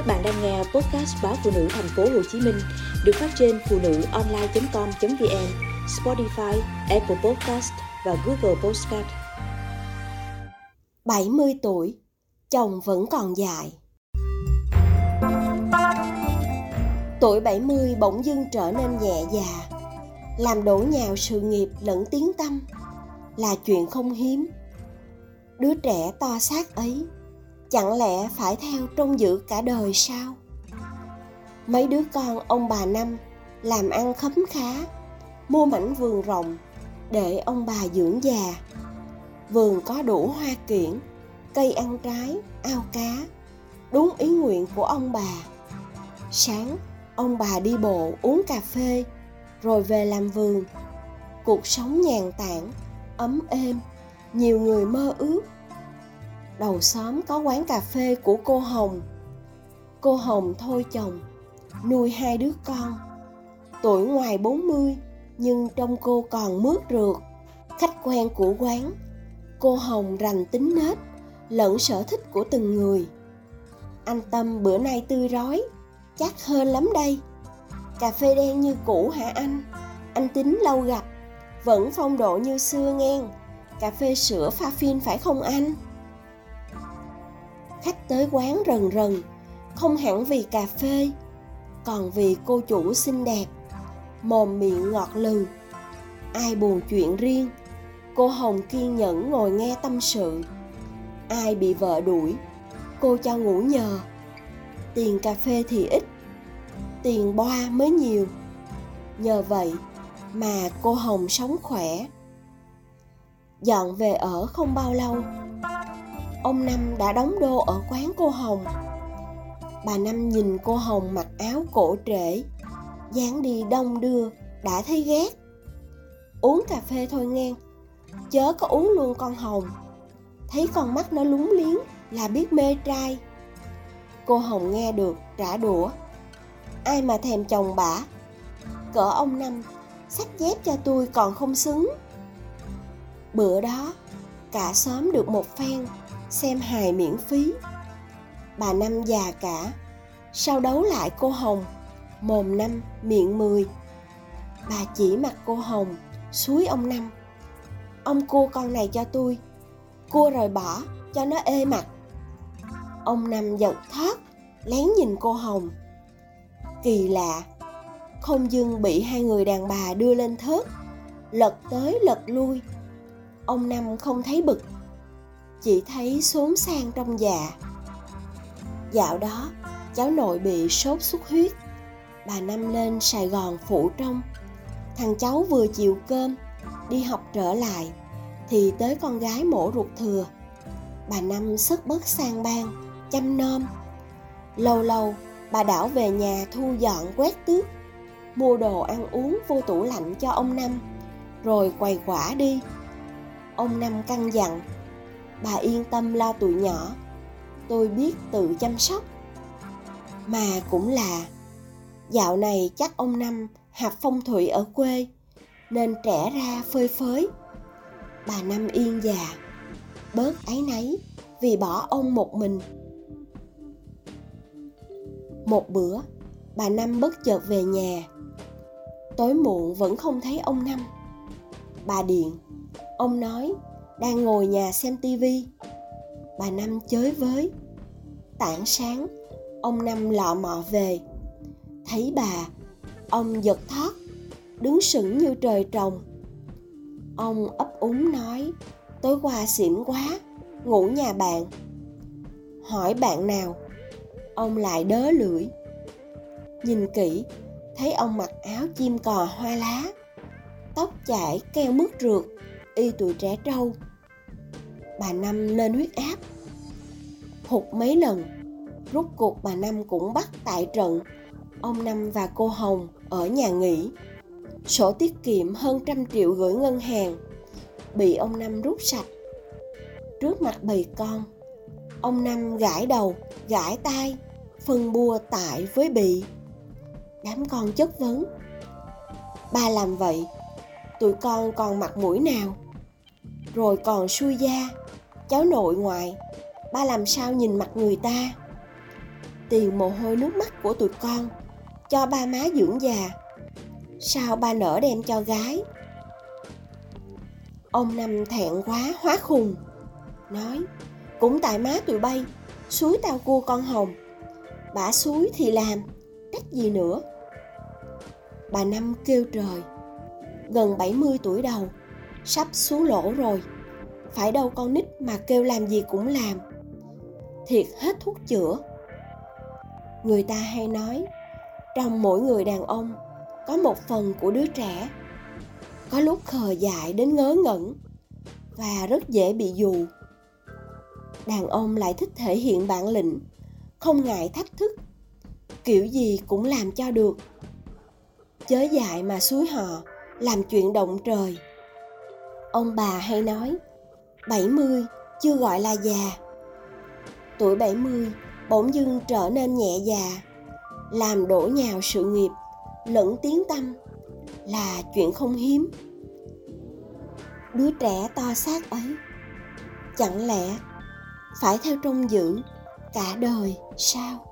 Các bạn đang nghe podcast báo phụ nữ thành phố Hồ Chí Minh được phát trên phụ nữ online.com.vn, Spotify, Apple Podcast và Google Podcast. 70 tuổi, chồng vẫn còn dài. Tuổi 70 bỗng dưng trở nên nhẹ già, làm đổ nhào sự nghiệp lẫn tiếng tâm là chuyện không hiếm. Đứa trẻ to xác ấy chẳng lẽ phải theo trông giữ cả đời sao? Mấy đứa con ông bà năm làm ăn khấm khá, mua mảnh vườn rộng để ông bà dưỡng già. Vườn có đủ hoa kiển, cây ăn trái, ao cá, đúng ý nguyện của ông bà. Sáng, ông bà đi bộ uống cà phê, rồi về làm vườn. Cuộc sống nhàn tản, ấm êm, nhiều người mơ ước đầu xóm có quán cà phê của cô Hồng. Cô Hồng thôi chồng, nuôi hai đứa con. Tuổi ngoài 40 nhưng trong cô còn mướt rượt. Khách quen của quán, cô Hồng rành tính nết, lẫn sở thích của từng người. Anh Tâm bữa nay tươi rói, chắc hơn lắm đây. Cà phê đen như cũ hả anh? Anh tính lâu gặp, vẫn phong độ như xưa nghe. Cà phê sữa pha phin phải không anh? Khách tới quán rần rần, không hẳn vì cà phê, còn vì cô chủ xinh đẹp, mồm miệng ngọt lừ. Ai buồn chuyện riêng, cô hồng kiên nhẫn ngồi nghe tâm sự. Ai bị vợ đuổi, cô cho ngủ nhờ. Tiền cà phê thì ít, tiền boa mới nhiều. Nhờ vậy mà cô hồng sống khỏe. Dọn về ở không bao lâu ông Năm đã đóng đô ở quán cô Hồng. Bà Năm nhìn cô Hồng mặc áo cổ trễ, dáng đi đông đưa, đã thấy ghét. Uống cà phê thôi nghe, chớ có uống luôn con Hồng. Thấy con mắt nó lúng liếng là biết mê trai. Cô Hồng nghe được, trả đũa. Ai mà thèm chồng bả, cỡ ông Năm, sách dép cho tôi còn không xứng. Bữa đó, cả xóm được một phen, xem hài miễn phí. Bà năm già cả, sau đấu lại cô hồng, mồm năm, miệng mười. Bà chỉ mặt cô hồng, suối ông năm. Ông cua con này cho tôi, cua rồi bỏ, cho nó ê mặt. Ông năm giật thót lén nhìn cô hồng. Kỳ lạ, không dưng bị hai người đàn bà đưa lên thớt, lật tới lật lui ông năm không thấy bực, chỉ thấy xốn sang trong dạ. Dạo đó, cháu nội bị sốt xuất huyết. Bà năm lên sài gòn phụ trong. thằng cháu vừa chịu cơm, đi học trở lại, thì tới con gái mổ ruột thừa. Bà năm sức bớt sang ban chăm nom. Lâu lâu, bà đảo về nhà thu dọn quét tước, mua đồ ăn uống vô tủ lạnh cho ông năm, rồi quầy quả đi ông năm căn dặn, bà yên tâm lo tụi nhỏ, tôi biết tự chăm sóc. Mà cũng là, dạo này chắc ông năm hạt phong thủy ở quê, nên trẻ ra phơi phới. Bà năm yên già, bớt áy náy vì bỏ ông một mình. Một bữa, bà năm bất chợt về nhà. Tối muộn vẫn không thấy ông năm bà điện ông nói, đang ngồi nhà xem tivi bà năm chới với. Tảng sáng, ông năm lọ mọ về. Thấy bà, ông giật thót, đứng sững như trời trồng. Ông ấp úng nói, tối qua xỉn quá, ngủ nhà bạn. Hỏi bạn nào, ông lại đớ lưỡi. Nhìn kỹ, thấy ông mặc áo chim cò hoa lá, tóc chải keo mứt rượt y tuổi trẻ trâu bà Năm lên huyết áp. Hụt mấy lần, rút cuộc bà Năm cũng bắt tại trận. Ông Năm và cô Hồng ở nhà nghỉ. Sổ tiết kiệm hơn trăm triệu gửi ngân hàng, bị ông Năm rút sạch. Trước mặt bầy con, ông Năm gãi đầu, gãi tai, phân bua tại với bị. Đám con chất vấn. Ba làm vậy, tụi con còn mặt mũi nào? Rồi còn xui gia, cháu nội ngoại, ba làm sao nhìn mặt người ta? Tiền mồ hôi nước mắt của tụi con, cho ba má dưỡng già. Sao ba nỡ đem cho gái? Ông năm thẹn quá, hóa khùng. Nói, cũng tại má tụi bay, suối tao cua con hồng. Bả suối thì làm, cách gì nữa? Bà năm kêu trời gần 70 tuổi đầu. Sắp xuống lỗ rồi. Phải đâu con nít mà kêu làm gì cũng làm. Thiệt hết thuốc chữa. Người ta hay nói, trong mỗi người đàn ông, có một phần của đứa trẻ. Có lúc khờ dại đến ngớ ngẩn và rất dễ bị dù. Đàn ông lại thích thể hiện bản lĩnh, không ngại thách thức. Kiểu gì cũng làm cho được. Chớ dại mà suối họ làm chuyện động trời. Ông bà hay nói 70 chưa gọi là già. Tuổi 70 bỗng dưng trở nên nhẹ già, làm đổ nhào sự nghiệp, lẫn tiếng tâm, là chuyện không hiếm. Đứa trẻ to xác ấy, chẳng lẽ phải theo trông giữ cả đời sao?